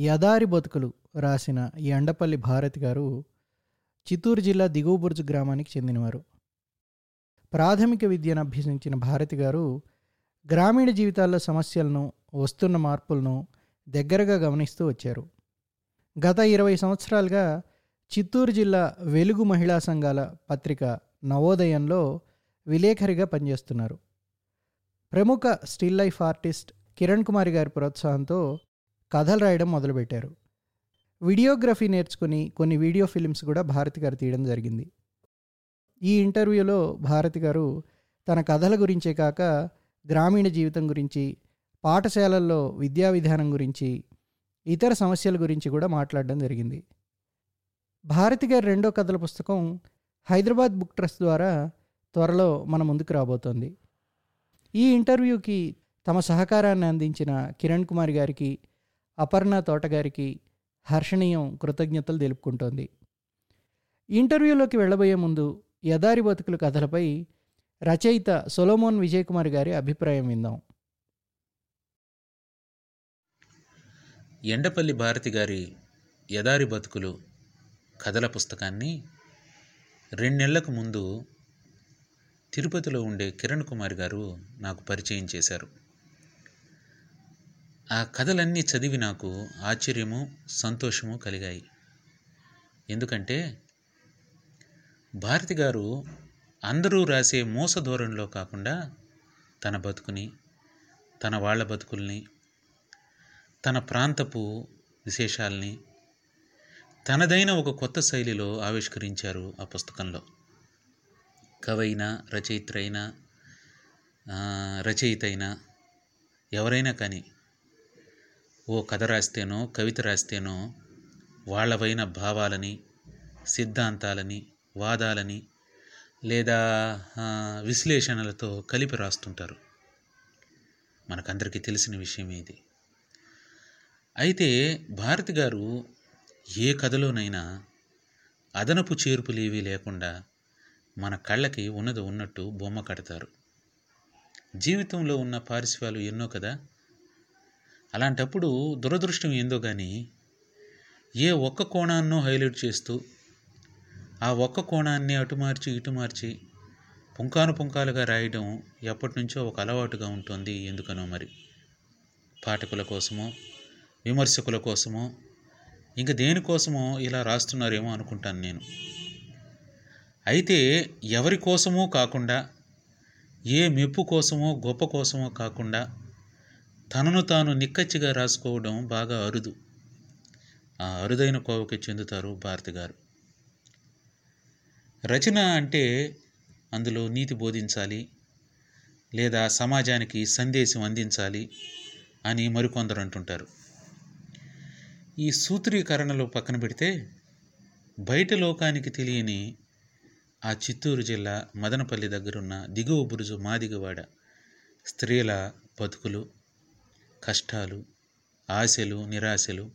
యదారి బతుకులు రాసిన ఎండపల్లి భారతి గారు చిత్తూరు జిల్లా దిగువబుర్జు గ్రామానికి చెందినవారు. ప్రాథమిక విద్యను అభ్యసించిన భారతి గారు గ్రామీణ జీవితాల్లో సమస్యలను వస్తున్న మార్పులను దగ్గరగా గమనిస్తూ వచ్చారు. గత ఇరవై సంవత్సరాలుగా చిత్తూరు జిల్లా వెలుగు మహిళా సంఘాల పత్రిక నవోదయంలో విలేఖరిగా పనిచేస్తున్నారు. ప్రముఖ still life artist Kiran Kumari గారి ప్రోత్సాహంతో కథలు రాయడం మొదలుపెట్టారు. వీడియోగ్రఫీ నేర్చుకుని కొన్ని వీడియో ఫిలిమ్స్ కూడా భారతి గారు తీయడం జరిగింది. ఈ ఇంటర్వ్యూలో భారతి గారు తన కథల గురించే కాక గ్రామీణ జీవితం గురించి పాఠశాలల్లో విద్యా విధానం గురించి ఇతర సమస్యల గురించి కూడా మాట్లాడడం జరిగింది. భారతి గారి రెండో కథల పుస్తకం హైదరాబాద్ బుక్ ట్రస్ట్ ద్వారా త్వరలో మన ముందుకు రాబోతోంది. ఈ ఇంటర్వ్యూకి తమ సహకారాన్ని అందించిన కిరణ్ కుమార్ గారికి అపర్ణ తోటగారికి హర్షణీయం కృతజ్ఞతలు తెలుపుకుంటోంది. ఇంటర్వ్యూలోకి వెళ్ళబోయే ముందు యదారి బతుకుల కథలపై రచయిత సొలోమోన్ విజయ్ కుమార్ గారి అభిప్రాయం విందాం. ఎండపల్లి భారతి గారి యదారి బతుకులు కథల పుస్తకాన్ని రెండేళ్ళకు ముందు తిరుపతిలో ఉండే కిరణ్ కుమార్ గారు నాకు పరిచయం చేశారు. ఆ కథలన్నీ చదివి నాకు ఆశ్చర్యము సంతోషము కలిగాయి. ఎందుకంటే భారతి గారు అందరూ రాసే మోస ధోరణిలో కాకుండా తన బతుకుని తన వాళ్ళ బతుకుల్ని తన ప్రాంతపు విశేషాల్ని తనదైన ఒక కొత్త శైలిలో ఆవిష్కరించారు ఆ పుస్తకంలో. కవైనా రచయిత్రైన అయినా ఎవరైనా కానీ ఓ కథ రాస్తేనో కవిత రాస్తేనో వాళ్ళవైన భావాలని సిద్ధాంతాలని వాదాలని లేదా విశ్లేషణలతో కలిపి రాస్తుంటారు. మనకందరికీ తెలిసిన విషయం ఇది. అయితే భారతి గారు ఏ కథలోనైనా అదనపు చేర్పులేవీ లేకుండా మన కళ్ళకి ఉన్నది ఉన్నట్టు బొమ్మ కడతారు. జీవితంలో ఉన్న పారిశ్వాలు ఎన్నో కదా అలాంటప్పుడు దురదృష్టం ఏందో కానీ ఏ ఒక్క కోణాన్నో హైలైట్ చేస్తూ ఆ ఒక్క కోణాన్ని అటు మార్చి ఇటు మార్చి పుంకాను పుంకాలుగా రాయడం ఎప్పటి నుంచో ఒక అలవాటుగా ఉంటుంది ఎందుకనో మరి. పాఠకుల కోసమో విమర్శకుల కోసమో ఇంకా దేనికోసమో ఇలా రాస్తున్నారేమో అనుకుంటాను నేను. అయితే ఎవరి కోసమో కాకుండా ఏ మెప్పు కోసమో గొప్ప కోసమో కాకుండా తనను తాను నిక్కచ్చిగా రాసుకోవడం బాగా అరుదు. ఆ అరుదైన కోవకి చెందుతారు భారతి గారు. రచన అంటే అందులో నీతి బోధించాలి లేదా సమాజానికి సందేశం అందించాలి అని మరికొందరు అంటుంటారు. ఈ సూత్రీకరణలో పక్కన పెడితే బయట లోకానికి తెలియని ఆ చిత్తూరు జిల్లా మదనపల్లి దగ్గరున్న దిగువ బురుజు మాదిగవాడ స్త్రీల బతుకులు కష్టాలు ఆశలు నిరాశలు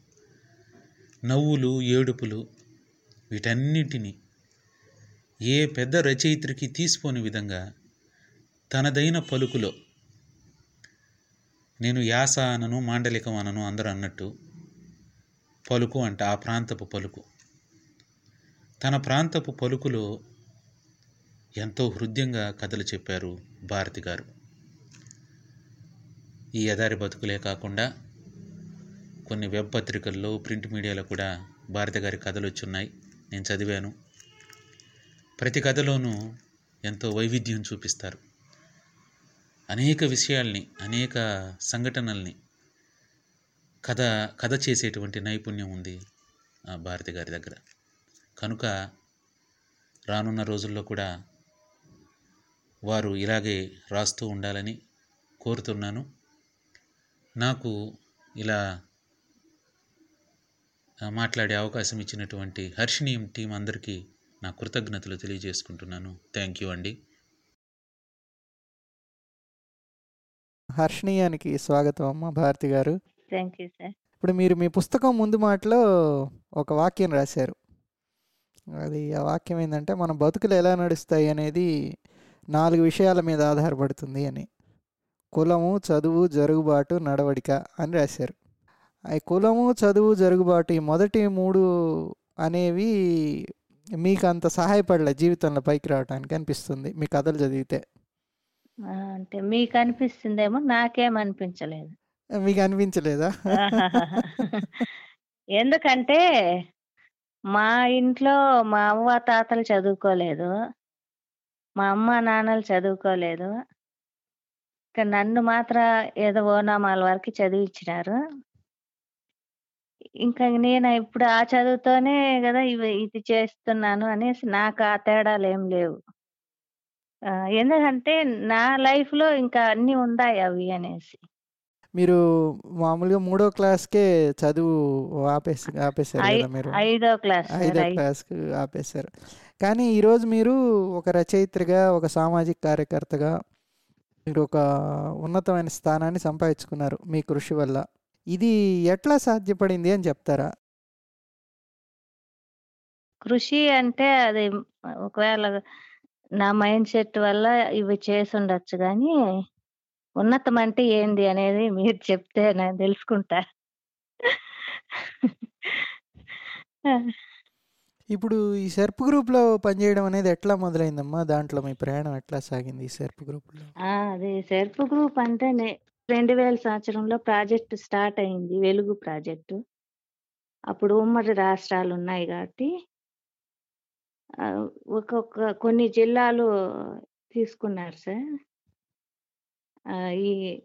నవ్వులు ఏడుపులు వీటన్నిటినీ ఏ పెద్ద రచయిత్రికి తీసిపోని విధంగా తనదైన పలుకులో నేను యాస అనను మాండలికం అనను అందరూ అన్నట్టు పలుకు అంట ఆ ప్రాంతపు పలుకు. తన ప్రాంతపు పలుకులో ఎంతో హృదయంగా కథలు చెప్పారు భారతి గారు. ఈ ఎదారి బతుకులే కాకుండా కొన్ని వెబ్ పత్రికల్లో ప్రింట్ మీడియాలో కూడా భారతి గారి కథలు వచ్చున్నాయి. నేను చదివాను. ప్రతి కథలోనూ ఎంతో వైవిధ్యం చూపిస్తారు. అనేక విషయాల్ని అనేక సంఘటనల్ని కథ కథ చేసేటువంటి నైపుణ్యం ఉంది భారతి గారి దగ్గర. కనుక రానున్న రోజుల్లో కూడా వారు ఇలాగే రాస్తూ ఉండాలని కోరుతున్నాను. నాకు ఇలా మాట్లాడే అవకాశం ఇచ్చినటువంటి హర్షిణీయం టీం అందరికీ నా కృతజ్ఞతలు తెలియజేసుకుంటున్నాను. థ్యాంక్ యూ అండి. హర్షణీయానికి స్వాగతం Amma Bharati garu. Thank you sir. ఇప్పుడు మీరు మీ పుస్తకం ముందు మాటలో ఒక వాక్యం రాశారు. అది ఆ వాక్యం ఏంటంటే మన బతుకులు ఎలా నడుస్తాయి అనేది నాలుగు విషయాల మీద ఆధారపడుతుంది అని. కులము చదువు జరుగుబాటు నడవడిక అని రాశారు. ఆ కులము చదువు జరుగుబాటు ఈ మొదటి మూడు అనేవి మీకు అంత సహాయపడలే జీవితంలో పైకి రావడానికి అనిపిస్తుంది మీ కథలు చదివితే. అంటే మీకు అనిపిస్తుందేమో నాకేం అనిపించలేదు. మీకు అనిపించలేదా? ఎందుకంటే మా ఇంట్లో మా అవ్వ తాతలు చదువుకోలేదు. మా అమ్మ నాన్నలు చదువుకోలేదు. నన్ను మాత్రం ఏదో ఓనామాల వరకు చదివించినారు ఇంకా నేను ఇప్పుడు ఆ చదువుతోనే కదా ఇవి ఇది చేస్తున్నాను అనేసి నాకు ఆ తేడాలు ఏం లేవు. ఎందుకంటే నా లైఫ్లో ఇంకా అన్ని ఉన్నాయి అవి అనేసి. మీరు మామూలుగా మూడో క్లాస్కే చదువు ఆపేసి ఆపేశారు ఐ- కదా మీరు? ఐదో క్లాస్ ఐదో క్లాస్కి ఆపేశారు. కానీ ఈరోజు మీరు ఒక రచయిత్రిగా ఒక సామాజిక కార్యకర్తగా మీరు ఒక ఉన్నతమైన స్థానాన్ని సంపాదించుకున్నారు మీ కృషి వల్ల. ఇది ఎట్లా సాధ్యపడింది అని చెప్తారా? కృషి అంటే అది ఒకవేళ నా మైండ్ సెట్ వల్ల ఇవి చేసి ఉండొచ్చు కానీ ఉన్నతం అంటే ఏంది అనేది మీరు చెప్తే నేను తెలుసుకుంటా. ఇప్పుడు ఈ సెర్ప్ గ్రూప్లో పనిచేయడం అనేది ఎట్లా మొదలైందమ్మా? దాంట్లో మీ ప్రయాణం ఎట్లా సాగింది ఈ సెర్ప్ గ్రూప్లో? ఆ, అది సెర్ప్ గ్రూప్ అంటేనే రెండు వేల సంవత్సరంలో ప్రాజెక్ట్ స్టార్ట్ అయింది వెలుగు ప్రాజెక్టు. అప్పుడు ఉమ్మడి రాష్ట్రాలు ఉన్నాయి కాబట్టి ఒక్కొక్క కొన్ని జిల్లాలు తీసుకున్నారు సార్. ఈ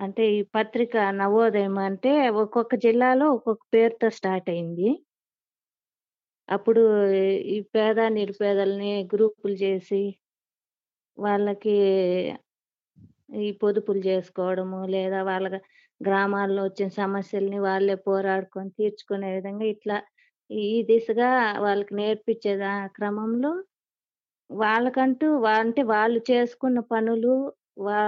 అంటే ఈ పత్రిక నవోదయం అంటే ఒక్కొక్క జిల్లాలో ఒక్కొక్క పేరుతో స్టార్ట్ అయింది. అప్పుడు ఈ పేద నిరుపేదల్ని గ్రూపులు చేసి వాళ్ళకి ఈ పొదుపులు చేసుకోవడము లేదా వాళ్ళ గ్రామాల్లో వచ్చిన సమస్యల్ని వాళ్ళే పోరాడుకొని తీర్చుకునే విధంగా ఇట్లా ఈ దిశగా వాళ్ళకి నేర్పించే క్రమంలో వాళ్ళకంటూ వా- అంటే వాళ్ళు చేసుకున్న పనులు వా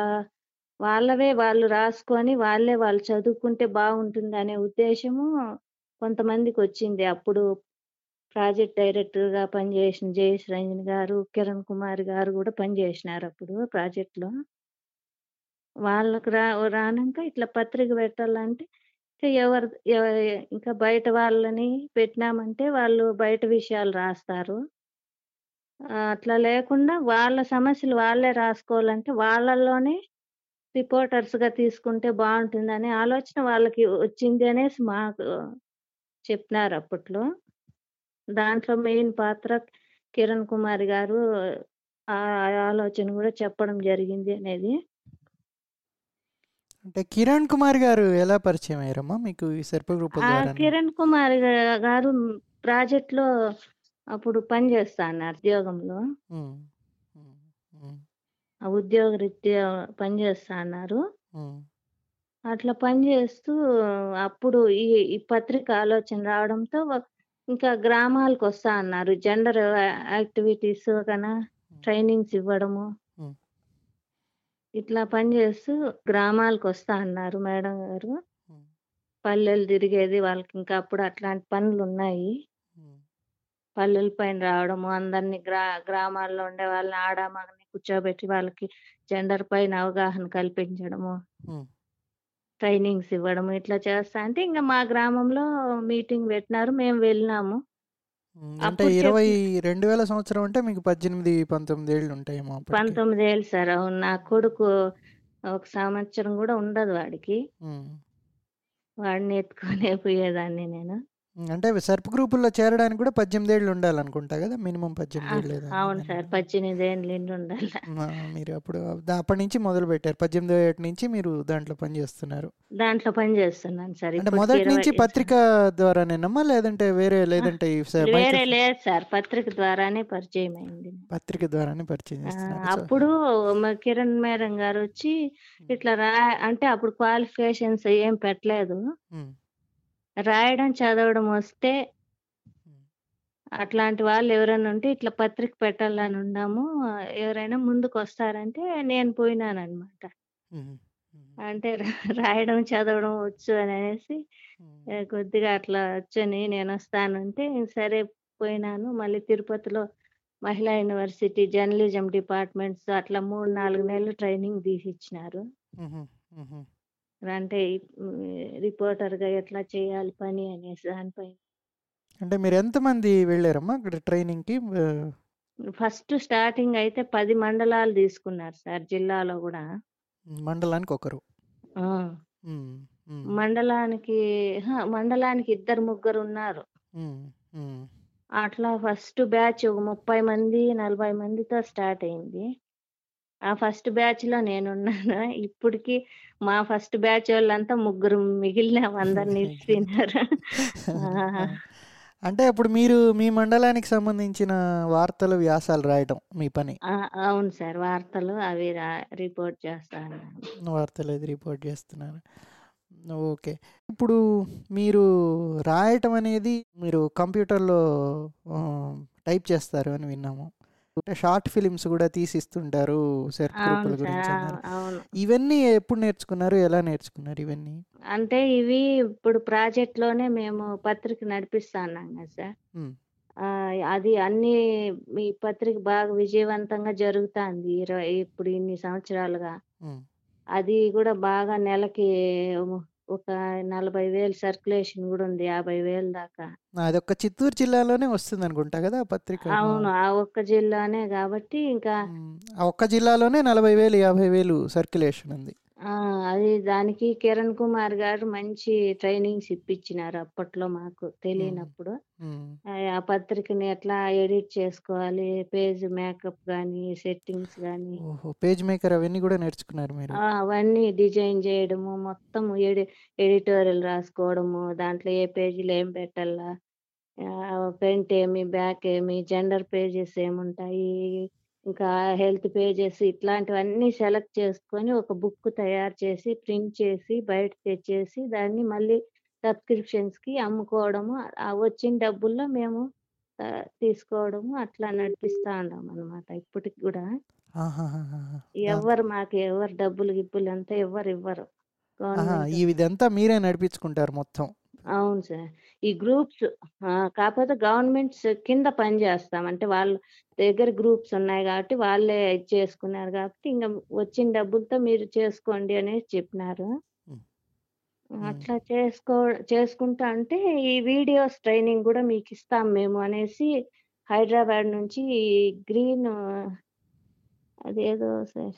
వాళ్ళవే వాళ్ళు రాసుకొని వాళ్ళే వాళ్ళు చదువుకుంటే బాగుంటుంది అనే ఉద్దేశము కొంతమందికి వచ్చింది. అప్పుడు ప్రాజెక్ట్ డైరెక్టర్గా పనిచేసిన జయేష్ రంజన్ గారు కిరణ్ కుమార్ గారు కూడా పనిచేసినారు అప్పుడు ప్రాజెక్ట్లో వాళ్ళకు రా రానాక ఇట్లా పత్రిక పెట్టాలంటే ఇంకా ఎవరు ఇంకా బయట వాళ్ళని పెట్టినామంటే వాళ్ళు బయట విషయాలు రాస్తారు. అట్లా లేకుండా వాళ్ళ సమస్యలు వాళ్ళే రాసుకోవాలంటే వాళ్ళల్లోనే రిపోర్టర్స్గా తీసుకుంటే బాగుంటుందనే ఆలోచన వాళ్ళకి వచ్చింది అనేసి మాకు చెప్పినారు అప్పట్లో. దాంట్లో మెయిన్ పాత్ర కిరణ్ కుమార్ గారు ఆ ఆలోచన కూడా చెప్పడం జరిగింది అనేది. అంటే కిరణ్ కుమార్ గారు ఎలా పరిచయం అయ్యారమ్మా? మీకు ఈ ద్వారా కిరణ్ కుమార్ గారు ప్రాజెక్ట్లో అప్పుడు పనిచేస్తా అన్నారు ఉద్యోగంలో. ఉద్యోగ రీత్యా పనిచేస్తా అన్నారు అట్లా పనిచేస్తూ అప్పుడు ఈ ఈ పత్రిక ఆలోచన రావడంతో ఇంకా గ్రామాలకు వస్తా అన్నారు. జెండర్ యాక్టివిటీస్ కన్నా ట్రైనింగ్స్ ఇవ్వడము. ఇట్లా పనిచేస్తూ గ్రామాలకు వస్తా అన్నారు మేడం గారు. పల్లెలు తిరిగేది వాళ్ళకి ఇంకా అప్పుడు అట్లాంటి పనులు ఉన్నాయి. పల్లెల పైన రావడము అందరినీ గ్రా గ్రామాల్లో ఉండే వాళ్ళని ఆడ మగని కూర్చోబెట్టి వాళ్ళకి జెండర్ పైన అవగాహన కల్పించడము. ట్రైనింగ్స్ ఇవ్వడము ఇట్లా చేస్తా అంటే ఇంకా మా గ్రామంలో మీటింగ్ పెట్టినారు మేము వెళ్ళినాము అంటే అప్పుడు ఇరవై రెండు వేల సంవత్సరం అంటే మీకు పద్దెనిమిది పంతొమ్మిది ఏళ్ళు ఉంటాయేమో అప్పటికి. పంతొమ్మిది ఏళ్ళు సార్ అవును నా కొడుకు ఒక సంవత్సరం కూడా ఉండదు వాడికి. వాడిని ఎత్తుకునే పోయేదాన్ని నేను అంటే సర్ప్ గ్రూపుల్లో చేరడానికి కూడా పద్దెనిమిది ఏళ్ళు ఉండాలనుకుంటా కదా? మినిమం పద్దెనిమిది ఏళ్ళు అవును. సార్ పద్దెనిమిది ఏళ్ళు ఉండాలి. మీరు అప్పుడు అప్పటి నుంచి మొదలు పెట్టారు. పద్దెనిమిది ఏటి నుంచి మీరు దాంట్లో పని చేస్తున్నారు. దాంట్లో పని చేస్తున్నాను సార్. అంటే మొదటి నుంచి పత్రిక ద్వారానేనమ్మా? లేదంటే వేరే లేదంటే వేరే లేదు సార్ పత్రిక ద్వారానే పరిచయం అయింది. పత్రిక ద్వారానే పరిచయం చేస్తున్నారు. అప్పుడు కిరణ్ మేడం గారు వచ్చి ఇట్లా రా అంటే అప్పుడు క్వాలిఫికేషన్స్ ఏం పెట్టలేదు. రాయడం చదవడం వస్తే అట్లాంటి వాళ్ళు ఎవరైనా ఉంటే ఇట్లా పత్రిక పెట్టాలని ఉన్నాము. ఎవరైనా ముందుకు వస్తారంటే నేను పోయినాను అనమాట ఉమ్, ఉమ్, అంటే రాయడం చదవడం వచ్చు అని అనేసి కొద్దిగా అట్లా వచ్చని నేను వస్తానంటే సరే పోయినాను. మళ్ళీ తిరుపతిలో మహిళా యూనివర్సిటీ జర్నలిజం డిపార్ట్మెంట్స్ అట్లా మూడు నాలుగు నెలలు ట్రైనింగ్ తీసి ఇచ్చినారు. అంటే రిపోర్టర్గా ఎట్లా చేయాలి పని అనేసి దానిపై. అంటే మీరు ఎంతమంది వెళ్ళారమ్మా అక్కడ ట్రైనింగ్కి? ఫస్ట్ స్టార్టింగ్ అయితే పది మండలాలు తీసుకున్నారు సార్ జిల్లాలో కూడా. మండలానికి ఒకరు. మండలానికి మండలానికి ఇద్దరు ముగ్గురు ఉన్నారు. అట్లా ఫస్ట్ బ్యాచ్ ఒక ముప్పై మంది నలభై మందితో స్టార్ట్ అయింది. ఆ ఫస్ట్ బ్యాచ్లో నేనున్నాను? ఇప్పటికి మా ఫస్ట్ బ్యాచ్ వాళ్ళంతా ముగ్గురు మిగిలిన అందరు నిలిచినారు ఆ, అంటే అప్పుడు మీరు మీ మండలానికి సంబంధించిన వార్తలు వ్యాసాలు రాయటం మీ పని? ఆ, అవును సార్. వార్తలు అవి రా- రిపోర్ట్ చేస్తాను. వార్తలు అది రిపోర్ట్ చేస్తున్నారు. ఓకే. ఇప్పుడు మీరు రాయటం అనేది మీరు కంప్యూటర్లో టైప్ చేస్తారు అని విన్నాము. షార్ట్ ఫిలిమ్స్ కూడా తీసిస్తుంటారు గ్రూపుల గురించి అన్నారు. అవును. ఇవన్నీ ఎప్పుడు నేర్చుకున్నారు ఎలా నేర్చుకున్నారు ఇవన్నీ? అంటే ఇవి ఇప్పుడు ప్రాజెక్ట్లోనే మేము పత్రిక నడిపిస్తున్నాం కదా సార్. అది అన్ని ఈ పత్రిక బాగా విజయవంతంగా జరుగుతుంది. ఇరవై ఇప్పుడు ఇన్ని సంవత్సరాలుగా. అది కూడా బాగా నెలకి ఒక నలభై వేలు సర్క్యులేషన్ కూడా ఉంది యాభై వేలు దాకా అదొక్క చిత్తూరు జిల్లాలోనే వస్తుంది అనుకుంటా కదా ఆ పత్రిక. అవును ఆ ఒక్క జిల్లానే కాబట్టి ఇంకా ఆ ఒక్క జిల్లాలోనే నలభై వేలు యాభై వేలు సర్క్యులేషన్ ఉంది. ఆ అది దానికి కిరణ్ కుమార్ గారు మంచి ట్రైనింగ్స్ ఇప్పించినారు అప్పట్లో మాకు తెలియనప్పుడు. ఆ ఆ పత్రికని ఎట్లా ఎడిట్ చేసుకోవాలి పేజ్ మేకప్ కానీ సెట్టింగ్స్ ఓహో పేజ్ మేకర్ అవన్నీ కూడా నేర్చుకున్నారు మీరు? అవన్నీ డిజైన్ చేయడము మొత్తం ఎడి ఎడిటోరియల్ రాసుకోవడము దాంట్లో ఏ పేజీలో ఏం పెట్టాలా ఫ్రంట్ ఏమి బ్యాక్ ఏమి జెండర్ పేజెస్ ఏముంటాయి ఇంకా హెల్త్ పేజెస్ ఇట్లాంటివన్నీ సెలెక్ట్ చేసుకొని ఒక బుక్ తయారు చేసి ప్రింట్ చేసి బయట తెచ్చేసి దాన్ని మళ్ళీ సబ్స్క్రిప్షన్స్కి అమ్ముకోవడము ఆ వచ్చిన డబ్బుల్లో మేము తీసుకోవడము అట్లా నడిపిస్తా ఉన్నాం అనమాట ఇప్పటికి కూడా. ఎవరు మాకు ఎవరు డబ్బులు గిబ్బులు అంతా ఎవరు ఇవ్వరు. ఇదంతా మీరే నడిపించుకుంటారు మొత్తం. అవును సార్. ఈ గ్రూప్స్ కాకపోతే గవర్నమెంట్స్ కింద పని చేస్తాం. అంటే వాళ్ళ దగ్గర గ్రూప్స్ ఉన్నాయి కాబట్టి వాళ్ళే ఇది చేసుకున్నారు కాబట్టి ఇంకా వచ్చిన డబ్బులతో మీరు చేసుకోండి అనేసి చెప్పినారు. అట్లా చేసుకో చేసుకుంటా అంటే ఈ వీడియోస్ ట్రైనింగ్ కూడా మీకు ఇస్తాం మేము అనేసి హైదరాబాద్ నుంచి గ్రీన్ అదేదో సార్.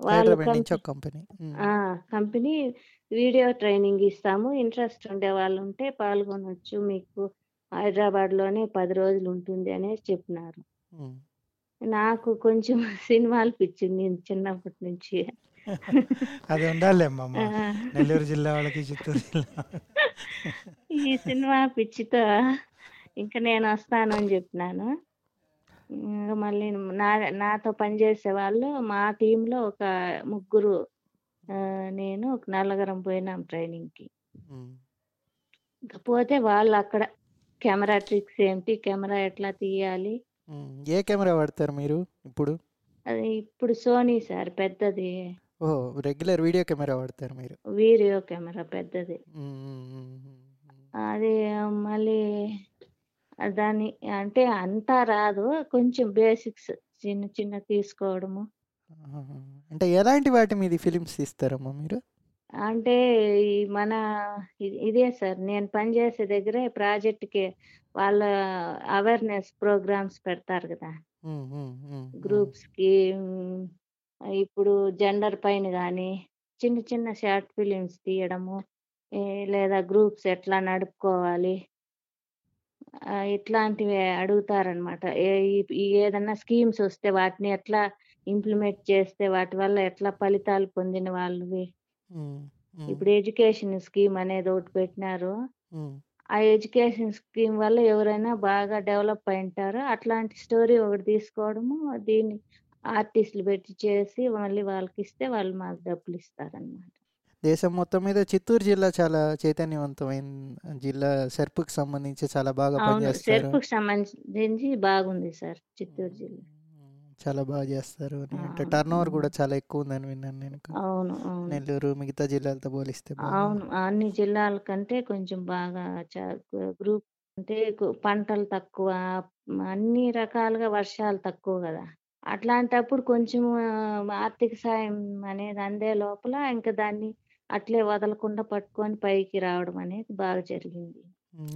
వాళ్ళు హైదరాబాద్ ఒక కంపెనీ. ఉమ్. ఆ కంపెనీ వీడియో ట్రైనింగ్ ఇస్తాము. ఇంట్రెస్ట్ ఉండే వాళ్ళు ఉంటే పాల్గొనొచ్చు. మీకు హైదరాబాద్లోనే పది రోజులు ఉంటుంది అనేసి చెప్పినారు. ఉమ్. నాకు కొంచెం సినిమాలు పిచ్చింది నేను చిన్నప్పటి నుంచి. అది ఉండాలేమ్మా ఆ, నెల్లూరు జిల్లా వాళ్ళకి చిత్తూరు జిల్లా ఈ సినిమా పిచ్చితో ఇంకా నేను వస్తాను అని చెప్పినాను. ఇంకా మళ్ళీ నా నాతో పనిచేసే వాళ్ళు మా టీంలో ఒక ముగ్గురు నేను ఒక నలుగురం పోయినాం ట్రైనింగ్కి. పోతే వాళ్ళు అక్కడ కెమెరా ట్రిక్స్ ఏంటి కెమెరా ఎట్లా తీయాలి. ఏ కెమెరా వాడతారు మీరు ఇప్పుడు అది ఇప్పుడు సోనీ సార్ పెద్దది ఓహో రెగ్యులర్ వీడియో కెమెరా వాడతారు మీరు వీడియో కెమెరా పెద్దది. అది మళ్ళీ దాని అంటే అంతా రాదు. కొంచెం బేసిక్స్ చిన్న చిన్న తీసుకోవడము. ఆహా. అంటే ఎలాంటి వాటి మీద ఫిలిమ్స్ తీస్తారమ్మా మీరు? అంటే ఈ మన ఇ- ఇదే సార్. నేను పనిచేసే దగ్గరే ప్రాజెక్ట్కి వాళ్ళ అవేర్నెస్ ప్రోగ్రామ్స్ పెడతారు కదా. ఉమ్, ఉమ్, ఉమ్, ఉమ్. గ్రూప్స్కి ఉమ్, ఇప్పుడు జెండర్ పైన కానీ చిన్న చిన్న షార్ట్ ఫిలిమ్స్ తీయడము ఏ, లేదా గ్రూప్స్ ఎట్లా నడుపుకోవాలి ఇట్లాంటివి అడుగుతారనమాట ఏదన్నా స్కీమ్స్ వస్తే వాటిని ఎట్లా ఇంప్లిమెంట్ చేస్తే వాటి వల్ల ఎట్లా ఫలితాలు పొందిన వాళ్ళవి? ఇప్పుడు ఎడ్యుకేషన్ స్కీమ్ అనేది ఒకటి పెట్టినారు. ఆ ఎడ్యుకేషన్ స్కీమ్ వల్ల ఎవరైనా బాగా డెవలప్ అయి ఉంటారో అట్లాంటి స్టోరీ ఒకటి తీసుకోవడము దీన్ని ఆర్టిస్టులు పెట్టి చేసి మళ్ళీ వాళ్ళకి ఇస్తే వాళ్ళు మాకు డబ్బులు ఇస్తారనమాట దేశం మొత్తం మీద చిత్తూరు జిల్లా చాలా చైతన్యవంతమైన జిల్లా. సెర్పుకి సంబంధించి చాలా బాగా అవును పనిచేస్తారు. సెర్పుకి సంబంధించి బాగుంది సార్ చిత్తూరు జిల్లా. చాలా బాగా చేస్తారు అని అంటే టర్న్ ఓవర్ కూడా. చాలా ఎక్కువ ఉందని విన్నాను నేను. అవును అవును. నెల్లూరు మిగతా జిల్లాలతో పోలిస్తే బాగా అవును అన్ని జిల్లాల కంటే కొంచెం బాగా గ్రూప్ అంటే కు- పంటలు తక్కువ అన్ని రకాలుగా వర్షాలు తక్కువ కదా. అట్లాంటప్పుడు కొంచెం ఆర్థిక సాయం అనేది అందే లోపల ఇంకా దాన్ని అట్లే వదలకుండా పట్టుకొని పైకి రావడం అనేది బాగా జరిగింది.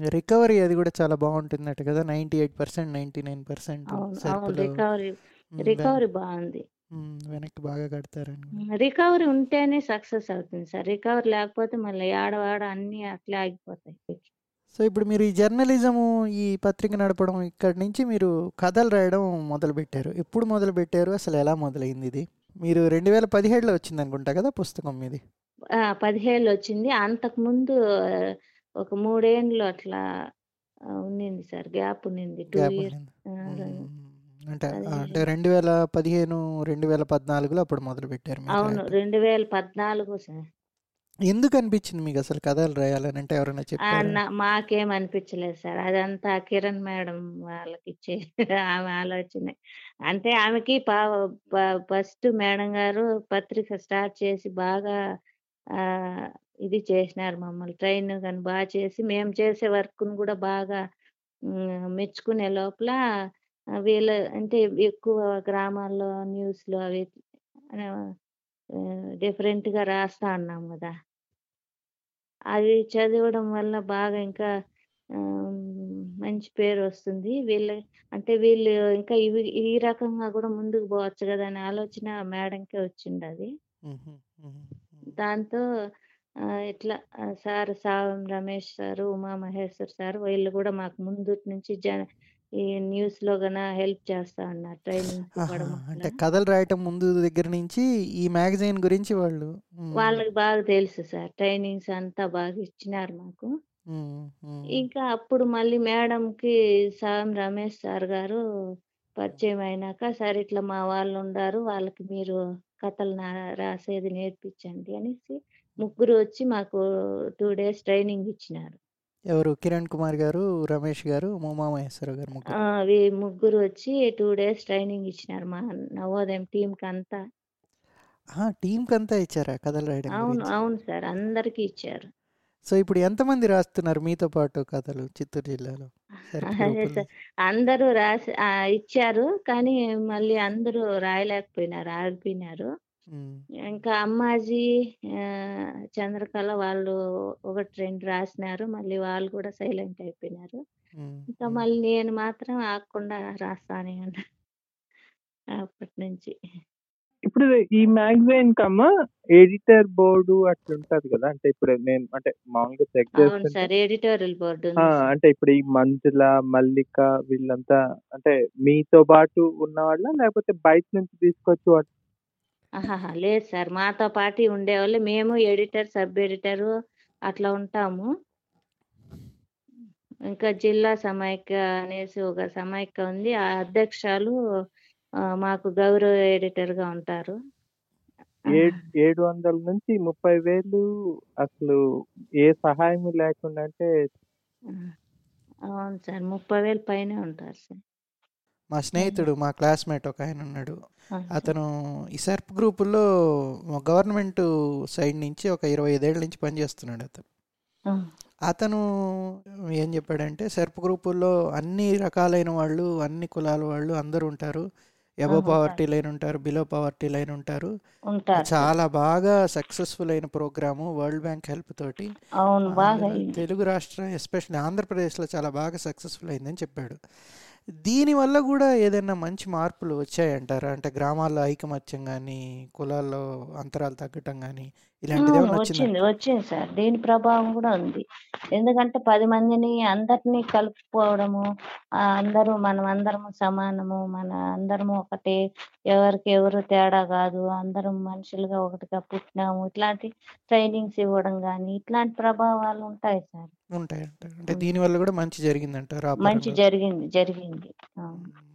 రికవరీ అది కూడా చాలా బాగుంటుందట కదా. Ninety eight percent ninety nine percent recovery recovery బాగుంది. వెనక్కి బాగా కడతారని. రికవరీ ఉంటేనే సక్సెస్ అవుతుంది సార్. రికవరీ లేకపోతే మళ్ళీ ఆడవాడ అన్ని అట్లే ఆగిపోతాయి. సో ఇప్పుడు మీరు ఈ జర్నలిజము ఈ పత్రిక నడపడం ఇక్కడి నుంచి మీరు కథలు రాయడం మొదలు పెట్టారు ఎప్పుడు మొదలు పెట్టారు అసలు ఎలా మొదలైంది ఇది? మీరు రెండు వేల పదిహేడులో వచ్చింది అనుకుంటా కదా పుస్తకం మీది. పదిహేళ్ళు వచ్చింది అంతకు ముందు ఆ, ఒక మూడేండ్లు అట్లా ఉన్నింది సార్. గ్యాప్ ఉన్నింది. Two years. ఉండింది అంటే. అంటే రెండు వేల పదిహేను రెండు వేల పద్నాలుగులో అప్పుడు మొదలు పెట్టారు అవును. రెండు వేల పద్నాలుగు సార్. ఎందుకు అనిపించింది మీకు అసలు కథలు రాయాలని అంటే ఎవరైనా చెప్పారు? మాకేం అనిపించలేదు సార్. అదంతా కిరణ్ మేడం వాళ్ళకి ఇచ్చే ఆమె ఆలోచన. అంటే ఆమెకి ఫస్ట్ మేడం గారు పత్రిక స్టార్ట్ చేసి బాగా ఇది చేసినారు మమ్మల్ని. ట్రైన్ కానీ బాగా చేసి మేము చేసే వర్క్ను కూడా బాగా మెచ్చుకునే లోపల వీళ్ళ అంటే ఎక్కువ గ్రామాల్లో న్యూస్లో అవి డిఫరెంట్గా రాస్తా ఉన్నాం కదా. అవి చదవడం వల్ల బాగా ఇంకా మంచి పేరు వస్తుంది. వీళ్ళ అంటే వీళ్ళు ఇంకా ఇవి ఈ రకంగా కూడా ముందుకు పోవచ్చు కదా అనే ఆలోచన మేడంకే వచ్చింది అది. దాంతో ఇట్లా సార్ సావం రమేష్ సారు ఉమా మహేశ్వర్ సార్ వీళ్ళు కూడా మాకు ముందు నుంచి జన ఈ న్యూస్లో గన హెల్ప్ చేస్తా ఉన్నారు. ట్రైనింగ్ అంటే కథలు రాయటం ముందు దగ్గర నుంచి ఈ మ్యాగజైన్ గురించి వాళ్ళు వాళ్ళకి బాగా తెలుసు సార్. ట్రైనింగ్స్ అంతా బాగా ఇచ్చినారు మాకు. ఇంకా అప్పుడు మళ్ళీ మేడంకి సాం రమేష్ సార్ గారు పరిచయం అయినాక సరే ఇట్లా మా వాళ్ళు ఉండారు వాళ్ళకి మీరు కథలు నా- రాసేది నేర్పించండి అనేసి ముగ్గురు వచ్చి మాకు టూ డేస్ ట్రైనింగ్ ఇచ్చినారు. ఎవరు? కిరణ్ కుమార్ గారు రమేష్ గారు ఉమా మహేశ్వరరావు గారు ముగ్గురు. ఆ, అవి ముగ్గురు వచ్చి టూ డేస్ ట్రైనింగ్ ఇచ్చినారు మా నవోదయం టీం కి అంతా టీంకి అంతా ఇచ్చారా కథలు రాయడం అవును గురించి? అవును సార్ అందరికి ఇచ్చారు. సో ఇప్పుడు ఎంతమంది రాస్తున్నారు మీతో పాటు కథలు చిత్తూరు జిల్లాలో? అదే సార్. అందరూ రాసి ఆ, ఇచ్చారు కానీ మళ్ళీ అందరూ రాయలేకపోయినారు ఆగిపోయినారు. ఇంకా అమ్మాజీ ఆ, చంద్రకళ వాళ్ళు ఒకటి రెండు రాసినారు. మళ్ళీ వాళ్ళు కూడా సైలెంట్ అయిపోయినారు. ఇంకా. మళ్ళీ నేను మాత్రం ఆగకుండా రాస్తానే ఉన్నా. అప్పటి నుంచి. ఇప్పుడు ఈ మ్యాగజైన్ కమ్మ ఎడిటర్ బోర్డు అట్లా ఉంటది కదా అంటే ఇప్పుడు నేను అంటే మామూలుగా చెక్ అవును చేస్తుంటే సార్ ఎడిటోరియల్ బోర్డు ఆ, ఉంది సార్. అంటే ఇప్పుడు ఈ మంజుల మల్లిక వీళ్ళంతా అంటే మీతో పాటు ఉన్న వాళ్ళ లేకపోతే బయట నుంచి తీసుకొచ్చి ఆహాహా లేదు సార్ మాతో పాటు ఉండేవాళ్ళు. మేము ఎడిటర్ సబ్ ఎడిటర్ అట్లా ఉంటాము. ఇంకా జిల్లా సమైక్య అనేసి ఒక సమైక్య ఉంది. ఆ అధ్యక్షులు ఆ, మాకు గౌరవ ఎడిటర్గా ఉంటారు ఏడు వందల నుంచి ముప్పై వేలు అసలు ఏ సహాయం లేకుండా అంటే ఆ, అవును సార్ ముప్పై వేలు పైనే ఉంటారు సార్. మా స్నేహితుడు మా క్లాస్మేట్ ఒక ఆయన ఉన్నాడు. ఆ, సార్. అతను ఈ సర్ప్ గ్రూపుల్లో గవర్నమెంట్ సైడ్ నుంచి ఒక ఇరవై ఐదేళ్ళ నుంచి పనిచేస్తున్నాడు అతను. ఆ, అతను ఏం చెప్పాడంటే సర్ప్ గ్రూపుల్లో అన్ని రకాలైన వాళ్ళు అన్ని కులాల వాళ్ళు అందరూ ఉంటారు. ఎబో. పవర్టీ లైన్ ఉంటారు బిలో పవర్టీ లైన్ ఉంటారు. చాలా బాగా సక్సెస్ఫుల్ అయిన ప్రోగ్రాము వరల్డ్ బ్యాంక్ హెల్ప్ తోటి. తెలుగు రాష్ట్రం ఎస్పెషల్లీ ఆంధ్రప్రదేశ్లో చాలా బాగా సక్సెస్ఫుల్ అయిందని చెప్పాడు. దీనివల్ల కూడా ఏదైనా మంచి మార్పులు వచ్చాయంటారా? అంటే గ్రామాల్లో ఐకమత్యం కానీ కులాల్లో అంతరాలు తగ్గటం కానీ ఇలాంటిది అవును, ఏమైనా వచ్చిందా? వచ్చింది వచ్చింది సార్. దీని ప్రభావం కూడా ఉంది. ఎందుకంటే పది మందిని అందరినీ కలుపుకోవడము ఆ, అందరూ మనం అందరము సమానము మన అందరము ఒకటే ఎవరికి ఎవరు తేడా కాదు అందరం మనుషులుగా ఒకటిగా పుట్టినాము ఇట్లాంటి ట్రైనింగ్స్ ఇవ్వడం కానీ ఇట్లాంటి ప్రభావాలు ఉంటాయి సార్. ఉంటాయి అంటే దీనివల్ల కూడా మంచి జరిగిందంటారు ఆ మంచి పరంగా జరిగింది. జరిగింది